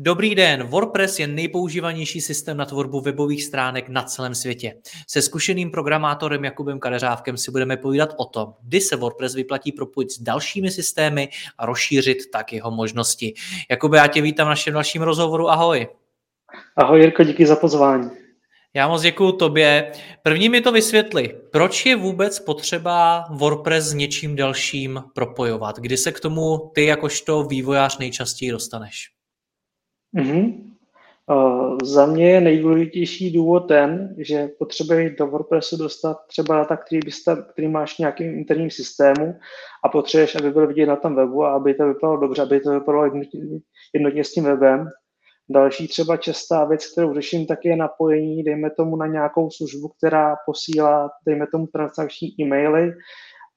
Dobrý den, WordPress je nejpoužívanější systém na tvorbu webových stránek na celém světě. Se zkušeným programátorem Jakubem Kadeřávkem si budeme povídat o tom, kdy se WordPress vyplatí propojit s dalšími systémy a rozšířit tak jeho možnosti. Jakube, já tě vítám v našem dalším rozhovoru, ahoj. Ahoj Jirko, díky za pozvání. Já moc děkuju tobě. První mi to vysvětli, proč je vůbec potřeba WordPress s něčím dalším propojovat? Kdy se k tomu ty jakožto vývojář nejčastěji dostaneš? Mm-hmm. Uh, za mě je nejdůležitější důvod ten, že potřebuješ do WordPressu dostat třeba data, který, byste, který máš v nějakým interním systému a potřebuješ, aby byl vidět na tom webu a aby to vypadalo dobře, aby to vypadalo jednotně, jednotně s tím webem. Další třeba častá věc, kterou řeším, tak je napojení, dejme tomu na nějakou službu, která posílá, dejme tomu transakční e-maily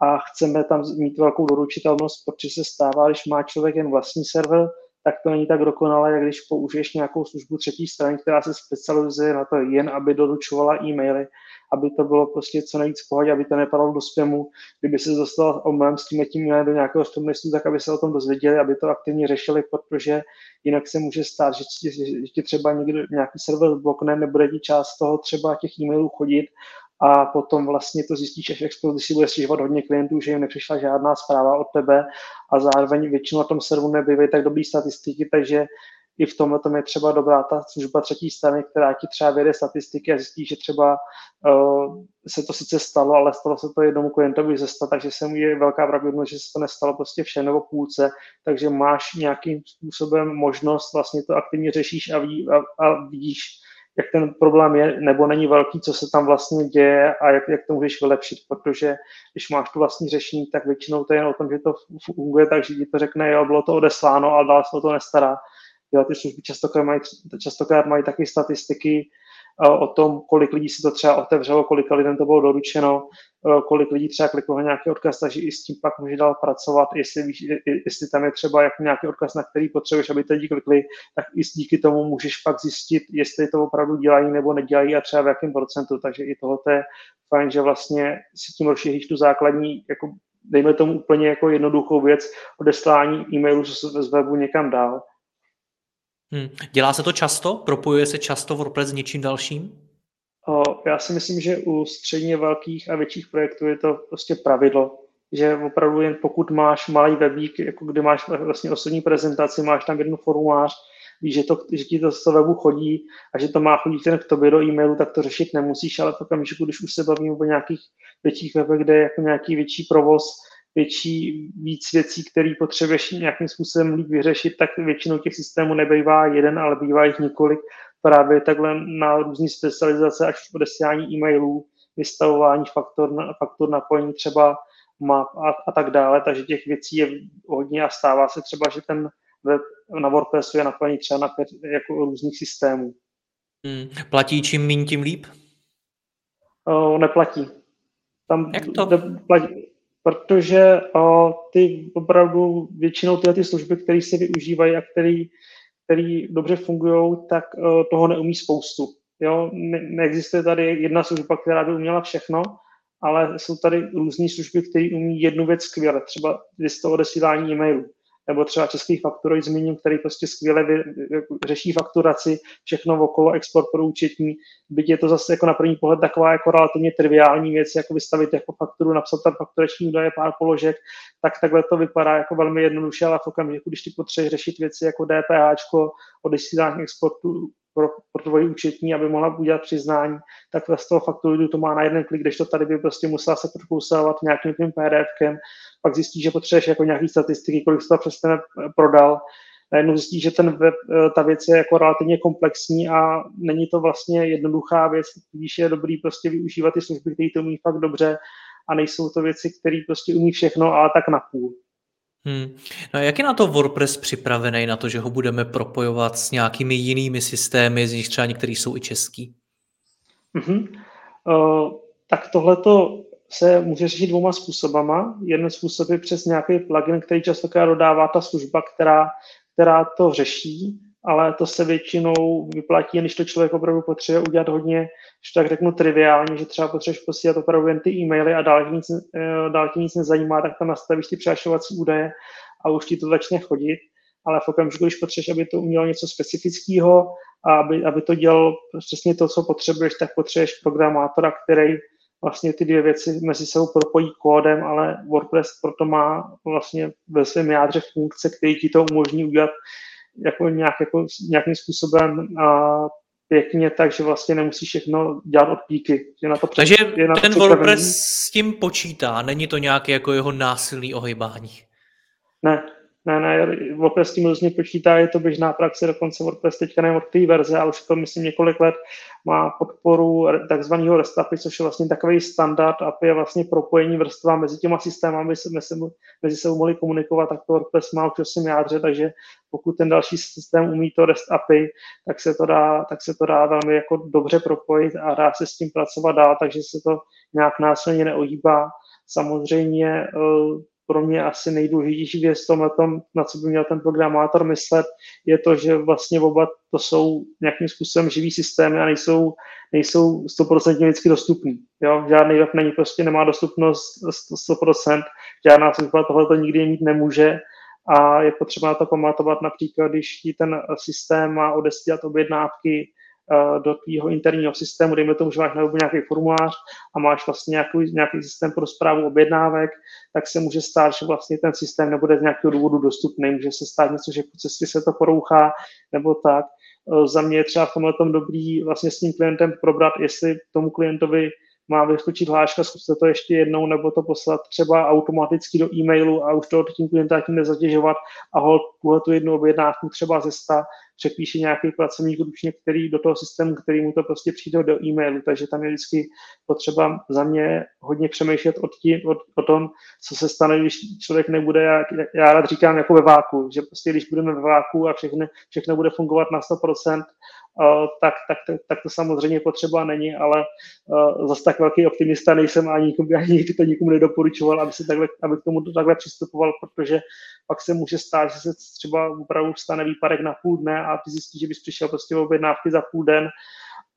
a chceme tam mít velkou doručitelnost, protože se stává, když má člověk jen vlastní server, tak to není tak dokonalé, jak když použiješ nějakou službu třetí strany, která se specializuje na to jen, aby doručovala e-maily, aby to bylo prostě co nejvíc pohodě, aby to nepadalo do spamu. Kdyby se dostal omylem s tím tím do nějakého spam listu, tak aby se o tom dozvěděli, aby to aktivně řešili, protože jinak se může stát, že ti třeba někdo, nějaký server blokne, nebude ti část toho třeba těch e-mailů chodit a potom vlastně to zjistíš až když si bude stěžovat hodně klientů, že jim nepřišla žádná zpráva od tebe a zároveň většinou na tom serveru nebývají tak dobrý statistiky, takže i v tomhle tom je třeba dobrá ta služba třetí strany, která ti třeba vede statistiky a zjistí, že třeba uh, se to sice stalo, ale stalo se to jednomu klientovi ze sta, takže se mu je velká pravděpodobnost, že se to nestalo prostě všem nebo půlce, takže máš nějakým způsobem možnost, vlastně to aktivně řešíš a, ví, a, a vidíš, jak ten problém je nebo není velký, co se tam vlastně děje a jak, jak to můžeš vylepšit, protože když máš tu vlastní řešení, tak většinou to je jen o tom, že to funguje tak, že ti to řekne, jo, bylo to odesláno, ale dál se o to nestará. Jo, ty služby častokrát mají, častokrát mají taky statistiky, o tom, kolik lidí si to třeba otevřelo, kolik lidem to bylo doručeno, kolik lidí třeba kliklo na nějaký odkaz, takže i s tím pak může dál pracovat, jestli, víš, jestli tam je třeba jako nějaký odkaz, na který potřebuješ, aby lidi klikli, tak i díky tomu můžeš pak zjistit, jestli to opravdu dělají nebo nedělají a třeba v jakém procentu. Takže i tohle je fajn, že vlastně si tím rozšíříš tu základní, jako dejme tomu úplně jako jednoduchou věc, odeslání e-mailu z webu někam dál. Hmm. Dělá se to často? Propojuje se často WordPress s něčím dalším? Já si myslím, že u středně velkých a větších projektů je to prostě pravidlo, že opravdu jen pokud máš malý webík, jako kdy máš vlastně osobní prezentaci, máš tam jeden formulář, víš, že, to, že ti to z toho webu chodí a že to má chodit jen k tobě do e-mailu, tak to řešit nemusíš, ale v okamžiku, když už se bavíme o nějakých větších webech, kde je jako nějaký větší provoz, větší, víc věcí, které potřebuješ nějakým způsobem líp vyřešit, tak většinou těch systémů nebývá jeden, ale bývá jich několik. Právě takhle na různé specializace, až odesílání e-mailů, vystavování faktor, faktor napojení třeba map a, a tak dále, takže těch věcí je hodně a stává se třeba, že ten web na WordPressu je napojený třeba na pět jako různých systémů. Hmm. Platí čím méně, tím líp? O, neplatí. Tam Jak to? Platí, protože o, ty opravdu většinou tyhle ty služby, které se využívají a které dobře fungují, tak o, toho neumí spoustu. Jo? Ne, neexistuje tady jedna služba, která by uměla všechno, ale jsou tady různé služby, které umí jednu věc skvěle, třeba z toho odesílání e-mailů nebo třeba český fakturoj zmíním, který prostě skvěle vy, řeší fakturaci, všechno okolo, export pro účetní, byť je to zase jako na první pohled taková jako relativně triviální věc, jako vystavit jako fakturu, napsat tam fakturační údaje, pár položek, tak takhle to vypadá jako velmi jednoduše, ale v okamžiku, když ty potřebuješ řešit věci jako DPH, odesílání exportu, pro, pro tvoji účetní, aby mohla udělat přiznání, tak z toho fakturu to má na jeden klik, když to tady by prostě musela se prokousovat nějakým tím PDFkem, pak zjistí, že potřebuješ jako nějaký statistiky, kolik se to přesně prodal, najednou zjistí, že ten web, eh, ta věc je jako relativně komplexní a není to vlastně jednoduchá věc, když je dobrý prostě využívat ty služby, které to umí fakt dobře a nejsou to věci, které prostě umí všechno, ale tak napůl. Hmm. No a jak je na to WordPress připravený, na to, že ho budeme propojovat s nějakými jinými systémy, z nich třeba některý jsou i český? Mm-hmm. Uh, tak tohleto se může řešit dvouma způsobama. Jeden způsob je přes nějaký plugin, který častokrát dodává ta služba, která, která to řeší, ale to se většinou vyplatí, když to člověk opravdu potřebuje udělat hodně, že tak řeknu triviálně, že třeba potřebuješ posílat opravdu jen ty e-maily a dál nic, eh, tě nic nezajímá, tak tam nastavíš ty přihlašovací údaje a už ti to začne chodit. Ale v okamžiku, když potřebuješ, aby to umělo něco specifického a aby, aby to dělalo přesně to, co potřebuješ, tak potřebuješ programátora, který vlastně ty dvě věci mezi sebou propojí kódem, ale WordPress proto má vlastně ve svém jádře funkce, který ti to umožní udělat jako nějak, jako, nějakým způsobem a pěkně, takže vlastně nemusíš všechno dělat od píky. Že na to takže je na ten to WordPress s tím počítá, není to nějaké jako jeho násilný ohybání? Ne, ne, ne, WordPress s tím různě počítá, je to běžná praxe, dokonce WordPress teďka nevím od té verze, ale už to myslím několik let má podporu takzvaného REST API, což je vlastně takový standard API, je vlastně propojení vrstva mezi těma systémy, aby se mezi, sebou mohli komunikovat, tak to WordPress má už 8 jádře, takže pokud ten další systém umí to REST API, tak se to dá, tak se to dá velmi jako dobře propojit a dá se s tím pracovat dál, takže se to nějak násilně neohýbá. Samozřejmě eh, pro mě asi nejdůležitější věc v tomhle, na co by měl ten programátor myslet, je to, že vlastně oba to jsou nějakým způsobem živý systémy a nejsou, nejsou 100% vždycky dostupný. Jo? Žádný web není prostě, nemá dostupnost 100%, žádná služba tohle to nikdy mít nemůže a je potřeba na to pamatovat například, když ti ten systém má odesílat objednávky do tvého interního systému, dejme tomu, že máš na nějaký formulář a máš vlastně nějaký, nějaký systém pro zprávu objednávek, tak se může stát, že vlastně ten systém nebude z nějakého důvodu dostupný. Může se stát něco, že po cestě se to porouchá nebo tak. Eh, za mě je třeba v tomhle tom dobrý vlastně s tím klientem probrat, jestli tomu klientovi má vyskočit hláška, zkuste to ještě jednou, nebo to poslat třeba automaticky do e-mailu a už to tím klienta tím nezatěžovat a tuhle tu jednu objednávku třeba ze 100 přepíše nějaký pracovník ručně, který do toho systému, který mu to prostě přijde do e-mailu, takže tam je vždycky potřeba za mě hodně přemýšlet o, tí, o, o tom, co se stane, když člověk nebude, já, já rád říkám jako ve váku, že prostě když budeme ve váku a všechno, všechno bude fungovat na 100%, tak, tak, tak, tak to samozřejmě potřeba není, ale uh, zase tak velký optimista nejsem a nikomu, ani to nikomu nedoporučoval, aby, se takhle, aby k tomu takhle přistupoval, protože pak se může stát, že se třeba opravdu stane výpadek na půl dne a ty zjistíš, že bys přišel prostě o objednávky za půl den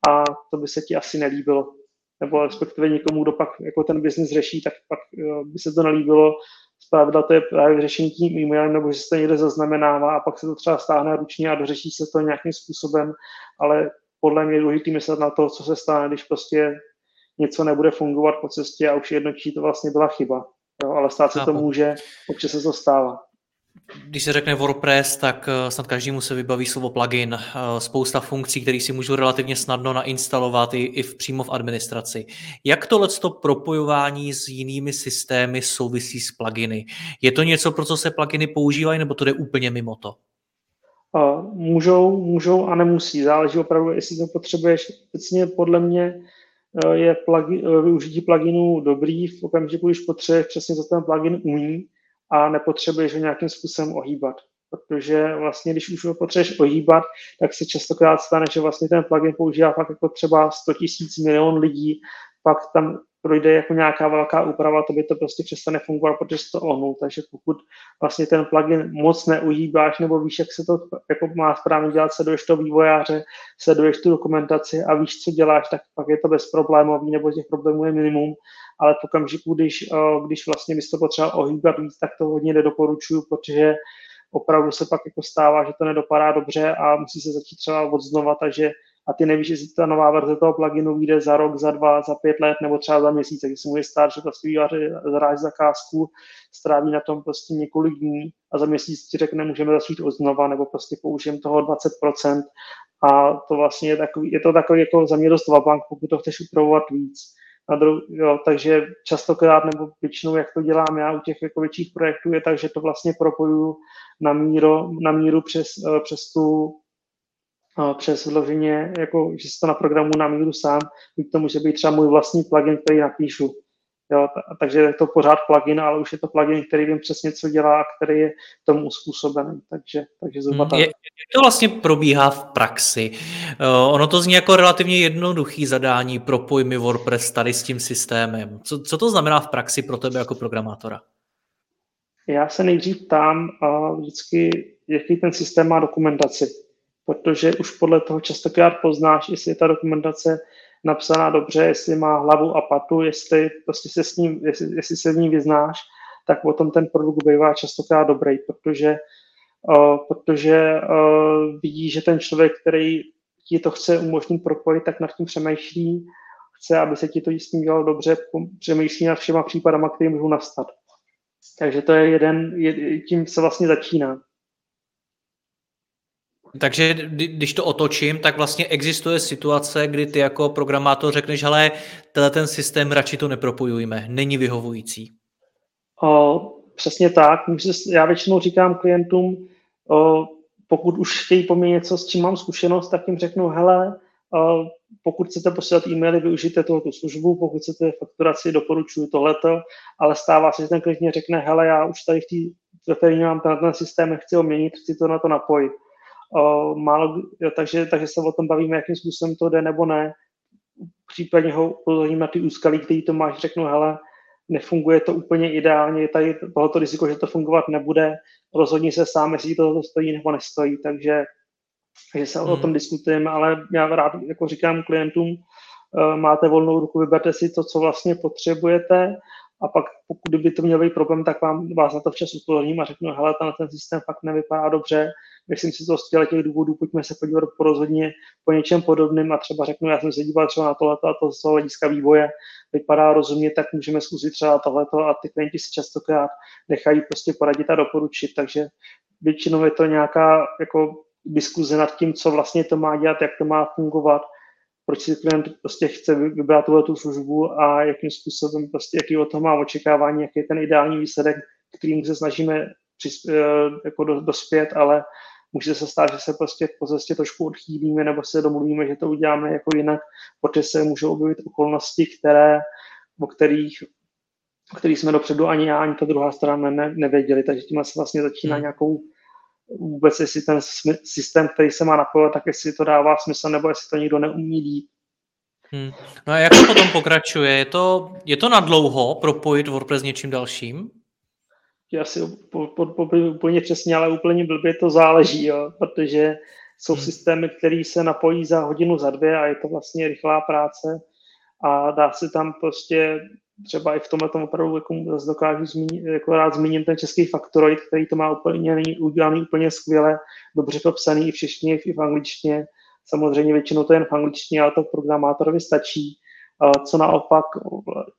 a to by se ti asi nelíbilo. Nebo respektive někomu, kdo pak jako ten biznis řeší, tak pak by se to nelíbilo zpravidla to je právě řešení tím e-mailem, nebo že se to někde zaznamenává a pak se to třeba stáhne ručně a dořeší se to nějakým způsobem, ale podle mě je důležité myslet na to, co se stane, když prostě něco nebude fungovat po cestě a už jednočí to vlastně byla chyba. Jo, ale stát se to může, občas se to stává. Když se řekne WordPress, tak eh, snad každému se vybaví slovo plugin. Eh, spousta funkcí, které si můžu relativně snadno nainstalovat i, i v, přímo v administraci. Jak tohle propojování s jinými systémy souvisí s pluginy? Je to něco, pro co se pluginy používají, nebo to jde úplně mimo to? Můžou, můžou a nemusí. Záleží opravdu, jestli to potřebuješ. Obecně podle mě je plugin, využití pluginů dobrý v okamžiku, když potřebuješ přesně, co ten plugin umí a nepotřebuješ ho nějakým způsobem ohýbat. Protože vlastně, když už ho potřebuješ ohýbat, tak se častokrát stane, že vlastně ten plugin používá fakt jako třeba 100 tisíc milion lidí, pak tam projde jako nějaká velká úprava, to by to prostě přestane fungovat, protože se to ohnul. Takže pokud vlastně ten plugin moc neuhýbáš, nebo víš, jak se to jako má správně dělat, sleduješ to vývojáře, sleduješ tu dokumentaci a víš, co děláš, tak pak je to bezproblémový, nebo těch problémů je minimum. Ale v okamžiku, když, eh, když vlastně bys to potřeba ohýbat víc, tak to hodně nedoporučuju, protože opravdu se pak jako stává, že to nedopadá dobře a musí se začít třeba od znova, takže a ty nevíš, jestli ta nová verze toho pluginu vyjde za rok, za dva, za pět let nebo třeba za měsíc, takže se může stát, že prostě vývář zaráží zakázku, stráví na tom prostě několik dní a za měsíc ti řekne, můžeme začít od znova nebo prostě použijeme toho 20% a to vlastně je, takový, je to takový jako za mě dost vabank, pokud to chceš upravovat víc. Na dru- jo, takže častokrát nebo většinou, jak to dělám já u těch jako větších projektů, je tak, že to vlastně propoju na, míro, na míru přes, eh, přes tu přes vloženě, jako, že si to na programu na míru sám, to může být třeba můj vlastní plugin, který napíšu. Jo, takže je to pořád plugin, ale už je to plugin, který vím přesně, co dělá a který je tomu uspůsobený. Takže, takže zhruba hmm, Jak to vlastně probíhá v praxi? Uh, ono to zní jako relativně jednoduchý zadání pro pojmy WordPress tady s tím systémem. Co, co to znamená v praxi pro tebe jako programátora? Já se nejdřív ptám uh, vždycky, jaký ten systém má dokumentaci, protože už podle toho častokrát poznáš, jestli je ta dokumentace napsaná dobře, jestli má hlavu a patu, jestli, prostě se s ním, jestli, jestli se v ní vyznáš, tak potom ten produkt bývá častokrát dobrý, protože, uh, protože uh, vidí, že ten člověk, který ti to chce umožnit propojit, tak nad tím přemýšlí, chce, aby se ti to s tím dělalo dobře, přemýšlí nad všema případama, které můžou nastat. Takže to je jeden, je, tím se vlastně začíná. Takže když to otočím, tak vlastně existuje situace, kdy ty jako programátor řekneš, ale tenhle ten systém radši to nepropojujeme, není vyhovující. O, přesně tak. Já většinou říkám klientům, o, pokud už chtějí po mně něco, s čím mám zkušenost, tak jim řeknu, hele, o, pokud chcete posílat e-maily, využijte tohoto službu, pokud chcete fakturaci, doporučuji tohleto, ale stává se, že ten klient řekne, hele, já už tady v té, který mám ten, ten systém, chci ho měnit, chci to na to napojit o, málo, jo, takže, takže se o tom bavíme, jakým způsobem to jde nebo ne. Případně ho upozorním na ty úskalí, který to máš, řeknu, hele, nefunguje to úplně ideálně, je tady tohoto riziko, že to fungovat nebude, rozhodni se sám, jestli to stojí nebo nestojí, takže, takže se hmm. o tom diskutujeme, ale já rád jako říkám klientům, uh, máte volnou ruku, vyberte si to, co vlastně potřebujete a pak pokud by to měl být problém, tak vám, vás na to včas upozorním a řeknu, hele, ten, ten systém fakt nevypadá dobře, myslím si to z těch důvodů, pojďme se podívat po rozhodně po něčem podobným a třeba řeknu, já jsem se díval třeba na tohleto a to z toho hlediska vývoje vypadá rozumně, tak můžeme zkusit třeba tohleto a ty klienti si častokrát nechají prostě poradit a doporučit, takže většinou je to nějaká jako diskuze nad tím, co vlastně to má dělat, jak to má fungovat, proč si klient prostě chce vybrat tuhle tu službu a jakým způsobem, prostě, jaký o toho má očekávání, jaký je ten ideální výsledek, kterým se snažíme přis, eh, jako do, dospět, ale může se stát, že se prostě po cestě trošku odchýlíme nebo se domluvíme, že to uděláme jako jinak, protože se můžou objevit okolnosti, které, o kterých o kterých jsme dopředu ani já, ani ta druhá strana ne, nevěděli, takže tím se vlastně začíná hmm. nějakou vůbec, jestli ten systém, který se má napojovat, tak jestli to dává smysl, nebo jestli to někdo neumí dít. Hmm. No a jak to potom pokračuje? Je to, je to na dlouho propojit WordPress s něčím dalším? Asi úplně přesně, ale úplně blbě to záleží, jo, protože jsou hmm. systémy, které se napojí za hodinu, za dvě a je to vlastně rychlá práce a dá se tam prostě třeba i v tomhle tomu opravdu jako zase dokážu zmínit, jako rád zmíním ten český Factoroid, který to má úplně není udělaný úplně skvěle, dobře to psaný i v češtině, i v angličtině. Samozřejmě většinou to je jen v angličtině, ale to programátorovi stačí co naopak,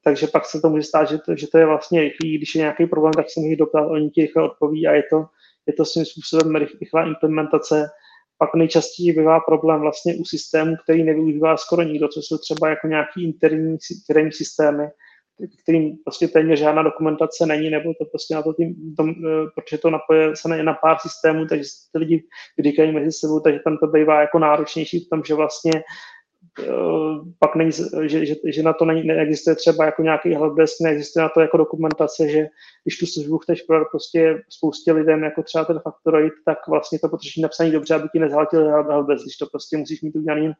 takže pak se to může stát, že to, že to je vlastně rychlý, když je nějaký problém, tak se může doptat, oni ti rychle odpoví a je to, je to svým způsobem rychlá implementace. Pak nejčastěji bývá problém vlastně u systému, který nevyužívá skoro nikdo, co jsou třeba jako nějaký interní firmní systémy, kterým prostě téměř žádná dokumentace není, nebo to prostě na to tím, tom, eh, protože to napoje se na pár systémů, takže ty lidi vydykají mezi sebou, takže tam to bývá jako náročnější v tom, že vlastně pak není, že, že, že na to není, neexistuje třeba jako nějaký helpdesk, neexistuje na to jako dokumentace, že když tu službu chceš prodat prostě spoustě lidem, jako třeba ten Factoroid, tak vlastně to potřebuješ napsaný dobře, aby ti nezhalatil helpdesk. Když to prostě musíš mít udělaný,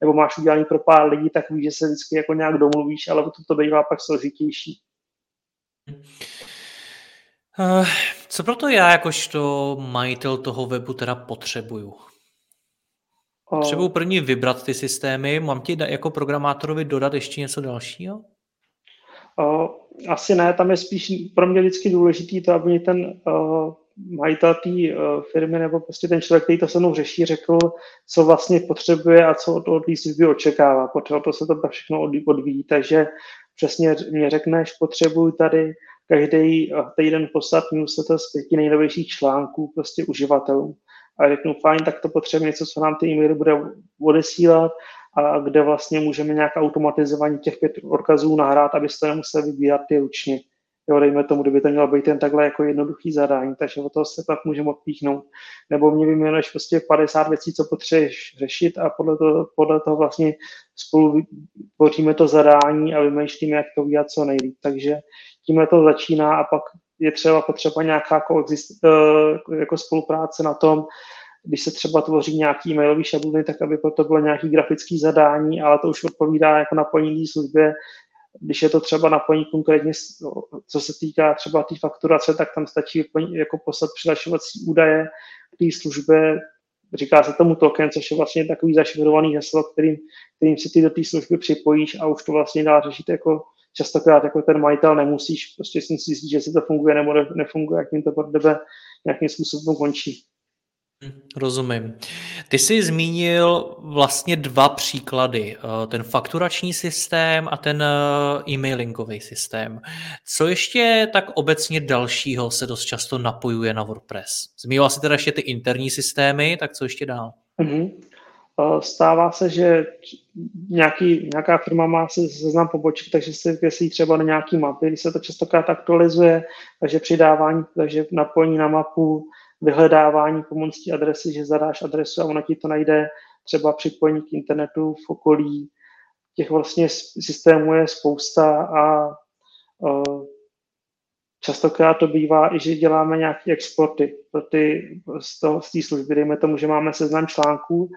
nebo máš udělaný pro pár lidí, tak víš, že se vždycky jako nějak domluvíš, ale to, to bývá pak složitější. Uh, co proto já jakožto majitel toho webu teda potřebuju? Potřebuji první vybrat ty systémy. Mám ti jako programátorovi dodat ještě něco dalšího? Asi ne, tam je spíš pro mě vždycky důležitý to, aby ten uh, majitel té uh, firmy nebo prostě ten člověk, který to se mnou řeší, řekl, co vlastně potřebuje a co od, od té služby očekává. Protože to se to všechno odvíjí. Takže přesně mě řekneš, potřebuji tady každý týden poslat newsletter z pěti nejnovějších článků prostě uživatelům a řeknu, fajn, tak to potřebuje něco, co nám ty e-maily bude odesílat a kde vlastně můžeme nějak automatizovaně těch pět odkazů nahrát, abyste nemuseli vybírat ty ručně. Jo, dejme tomu, kdyby to mělo být jen takhle jako jednoduchý zadání, takže o toho se pak můžeme odpíchnout. Nebo mě vyměnuješ prostě 50 věcí, co potřebuješ řešit a podle toho, podle toho vlastně spolu tvoříme to zadání a vymýšlíme, jak to udělat co nejlíp. Takže tímhle to začíná a pak je třeba potřeba nějaká koexist, eh, jako spolupráce na tom, když se třeba tvoří nějaký e-mailový šablony, tak aby to bylo nějaký grafický zadání, ale to už odpovídá jako naplnění službě. Když je to třeba napojení konkrétně, co se týká třeba té tý fakturace, tak tam stačí jako poslat přihlašovací údaje k té službě, říká se tomu token, což je vlastně takový zašifrovaný heslo, kterým, kterým si ty do té služby připojíš a už to vlastně dá řešit jako častokrát jako ten majitel nemusíš, prostě si zjistit, že si to funguje nebo nefunguje, jak jim to pod tebe nějakým způsobem končí. Rozumím. Ty jsi zmínil vlastně dva příklady. Eh, ten fakturační systém a ten eh, e-mailingový systém. Co ještě tak obecně dalšího se dost často napojuje na WordPress? Zmínila si teda ještě ty interní systémy, tak co ještě dál? Mm-hmm. Stává se, že nějaký, nějaká firma má se seznam poboček, takže se věsí třeba na nějaký mapy, když se to častokrát aktualizuje, takže přidávání, takže napojení na mapu, vyhledávání pomocí adresy, že zadáš adresu a ona ti to najde, třeba připojení k internetu v okolí. Těch vlastně systémů je spousta a uh, častokrát to bývá i, že děláme nějaké exporty pro ty, z, toho, z té služby. Dejme tomu, že máme seznam článků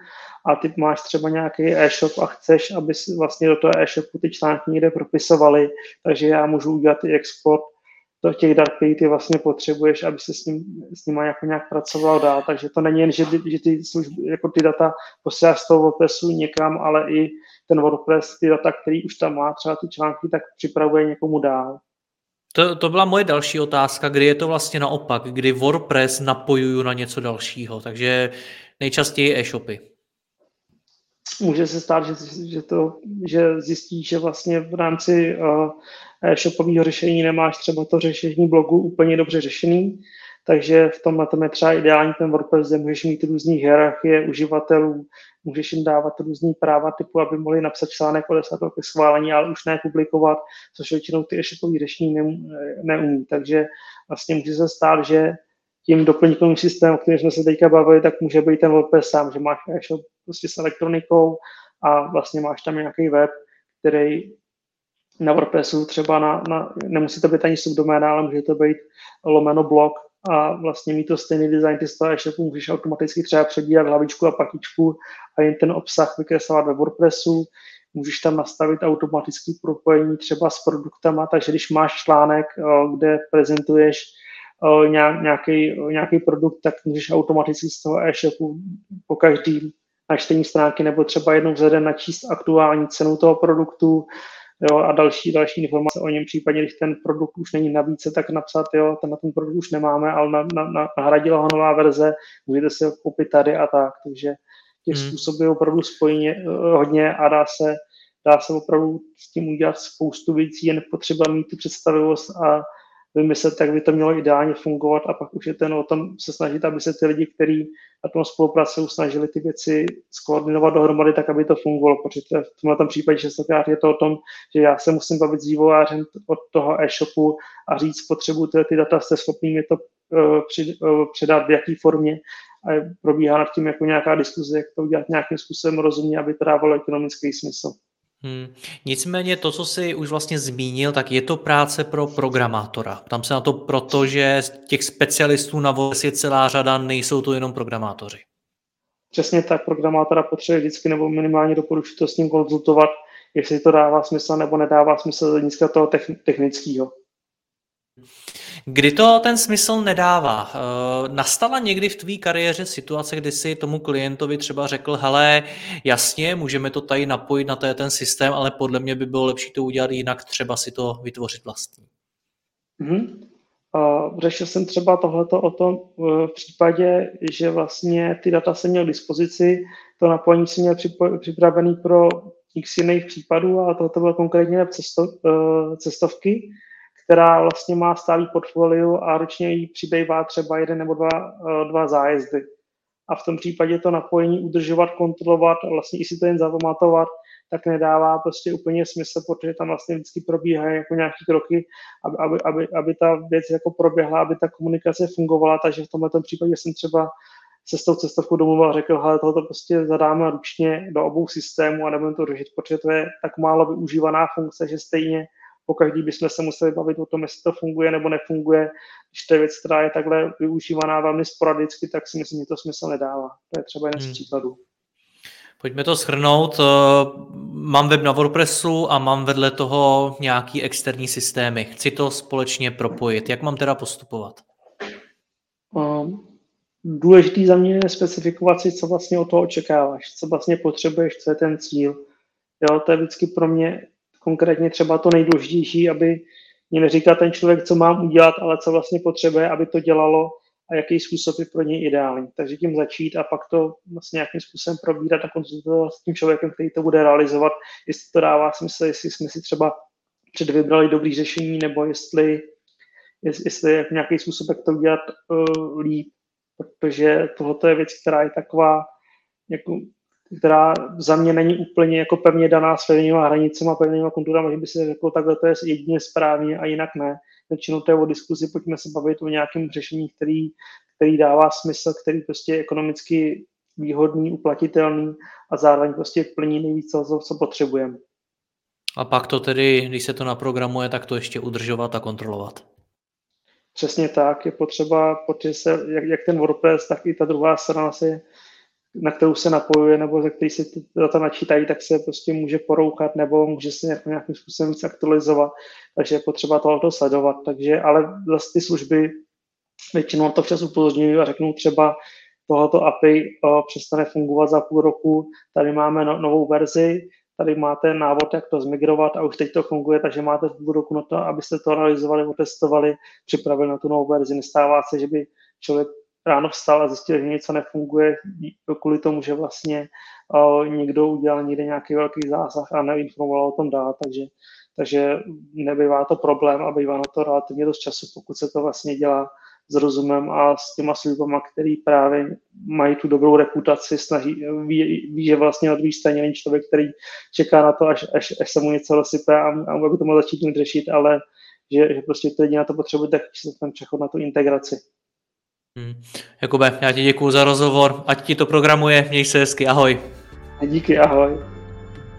a ty máš třeba nějaký e-shop a chceš, aby si vlastně do toho e-shopu ty články někde propisovali, takže já můžu udělat i export do těch dark ty vlastně potřebuješ, aby se s, ním, s nima jako nějak pracoval dál. Takže to není jen, že, že ty, služby, jako ty data posíláš z toho WordPressu někam, ale i ten WordPress, ty data, který už tam má, třeba ty články, tak připravuje někomu dál. To, to byla moje další otázka, kdy je to vlastně naopak, kdy WordPress napojuju na něco dalšího, takže nejčastěji e-shopy. Může se stát, že, že, to, že zjistíš, že vlastně v rámci uh, e-shopového řešení nemáš třeba to řešení blogu úplně dobře řešený, takže v tomhle tom je třeba ideální ten WordPress, kde můžeš mít různé hierarchie uživatelů, můžeš jim dávat různý práva typu, aby mohli napsat článek, odeslat ke schválení, ale už ne publikovat, což většinou ty e-shopové řešení neumí. Takže vlastně může se stát, že tím doplňkovým systémem, o kterém jsme se teďka bavili, tak může být ten WordPress sám, že máš e-shop prostě s elektronikou a vlastně máš tam nějaký web, který na WordPressu třeba na, na nemusí to být ani subdoména, ale může to být lomeno blog a vlastně mít to stejný design, ty z toho e-shopu můžeš automaticky třeba přebírat hlavičku a patičku a jen ten obsah vykreslovat ve WordPressu, můžeš tam nastavit automatické propojení třeba s produktama, takže když máš článek, kde prezentuješ nějaký, nějaký produkt, tak můžeš automaticky z toho e-shopu po každý načtení stránky nebo třeba jednou den načíst aktuální cenu toho produktu, jo, a další, další informace o něm případně, když ten produkt už není na více, tak napsat, jo, ten na ten produkt už nemáme, ale na, na, na, nahradila ho nová verze, můžete si ho koupit tady a tak, takže těch hmm. způsobů je opravdu spojeně eh, hodně a dá se, dá se opravdu s tím udělat spoustu věcí, jen potřeba mít tu představivost a vymyslet, jak by to mělo ideálně fungovat a pak už je ten o tom se snažit, aby se ty lidi, kteří na tom spolupracují, snažili ty věci skoordinovat dohromady tak, aby to fungovalo, protože v tomhle případě častokrát je to o tom, že já se musím bavit s vývojářem od toho e-shopu a říct, potřebuji ty, ty data, jste schopný mi to uh, předat v jaké formě a probíhá nad tím jako nějaká diskuze, jak to udělat nějakým způsobem rozumně, aby to dávalo ekonomický smysl. Hmm. Nicméně to, co jsi už vlastně zmínil, tak je to práce pro programátora. Tam se na to proto, že těch specialistů na VOS je celá řada, nejsou to jenom programátoři. Přesně tak, programátora potřebuje vždycky nebo minimálně doporučit to s ním konzultovat, jestli to dává smysl nebo nedává smysl z hlediska toho technického. Kdy to ten smysl nedává? Eh, nastala někdy v tvý kariéře situace, kdy si tomu klientovi třeba řekl, hele, jasně, můžeme to tady napojit na ten systém, ale podle mě by bylo lepší to udělat jinak, třeba si to vytvořit vlastní. Mm-hmm. Řešil jsem třeba tohleto o tom uh, v případě, že vlastně ty data jsem měl k dispozici, to napojení jsem měl připravený pro x jiných případů, ale tohle bylo konkrétně cesto, cestovky, která vlastně má stálý portfolio a ročně jí přibývá třeba jeden nebo dva, eh, dva zájezdy. A v tom případě to napojení udržovat, kontrolovat, vlastně i si to jen zapamatovat, tak nedává prostě úplně smysl, protože tam vlastně vždycky probíhají jako nějaké kroky, aby, aby, aby, aby ta věc jako proběhla, aby ta komunikace fungovala, takže v tomhle případě jsem třeba se s tou cestovkou domluvil a řekl, hele, tohoto prostě zadáme ručně do obou systémů a nebudeme to řešit, protože to je tak málo využívaná funkce, že stejně po každý bychom se museli bavit o tom, jestli to funguje nebo nefunguje. Když to je věc, která je takhle využívaná velmi sporadicky, tak si myslím, že to smysl nedává. To je třeba jeden z hmm. příkladů. Pojďme to shrnout. Eh, mám web na WordPressu a mám vedle toho nějaký externí systémy. Chci to společně propojit. Jak mám teda postupovat? Um, důležitý za mě je specifikovat si, co vlastně od toho očekáváš, co vlastně potřebuješ, co je ten cíl. Jo, to je vždycky pro mě konkrétně třeba to nejdůležitější, aby mě neříká ten člověk, co mám udělat, ale co vlastně potřebuje, aby to dělalo a jaký způsob je pro něj ideální. Takže tím začít a pak to vlastně nějakým způsobem probírat a konzultovat s tím člověkem, který to bude realizovat, jestli to dává smysl, jestli jsme si třeba před vybrali dobrý řešení, nebo jestli, jestli je nějaký způsob, jak to udělat uh, líp, protože tohle je věc, která je taková jako která za mě není úplně jako pevně daná s pevnýma hranicemi a pevnýma konturami, že by se řeklo, takhle to je jedině správně a jinak ne. Většinou to je o diskuzi, pojďme se bavit o nějakém řešení, který, který dává smysl, který prostě je ekonomicky výhodný, uplatitelný a zároveň prostě plní nejvíc co, co potřebujeme. A pak to tedy, když se to naprogramuje, tak to ještě udržovat a kontrolovat. Přesně tak, je potřeba, protože se, jak, jak ten WordPress, tak i ta druhá strana se na kterou se napojuje nebo ze který se ty data načítají, tak se prostě může porouchat nebo může se nějak, nějakým způsobem víc aktualizovat, takže je potřeba tohoto sledovat. Takže, ale zase ty služby většinou to včas upozorňují a řeknou třeba tohoto API o, přestane fungovat za půl roku, tady máme no, novou verzi, tady máte návod, jak to zmigrovat a už teď to funguje, takže máte půl roku na to, abyste to realizovali, otestovali, připravili na tu novou verzi. Nestává se, že by člověk ráno vstal a zjistil, že něco nefunguje kvůli tomu, že vlastně uh, někdo udělal někde nějaký velký zásah a neinformoval o tom dál, takže, takže nebývá to problém a bývá na to relativně dost času, pokud se to vlastně dělá s rozumem a s těma službama, který právě mají tu dobrou reputaci, snaží, ví, ví že vlastně na druhé straně není člověk, který čeká na to, až, až, až se mu něco rozsype a, a aby to mohl začít řešit, ale že, že prostě to jedině na to potřebuje, tak ten přechod na tu integraci. Hmm. Jakube, já ti děkuji za rozhovor, ať ti to programuje, měj se hezky, ahoj. Díky, ahoj.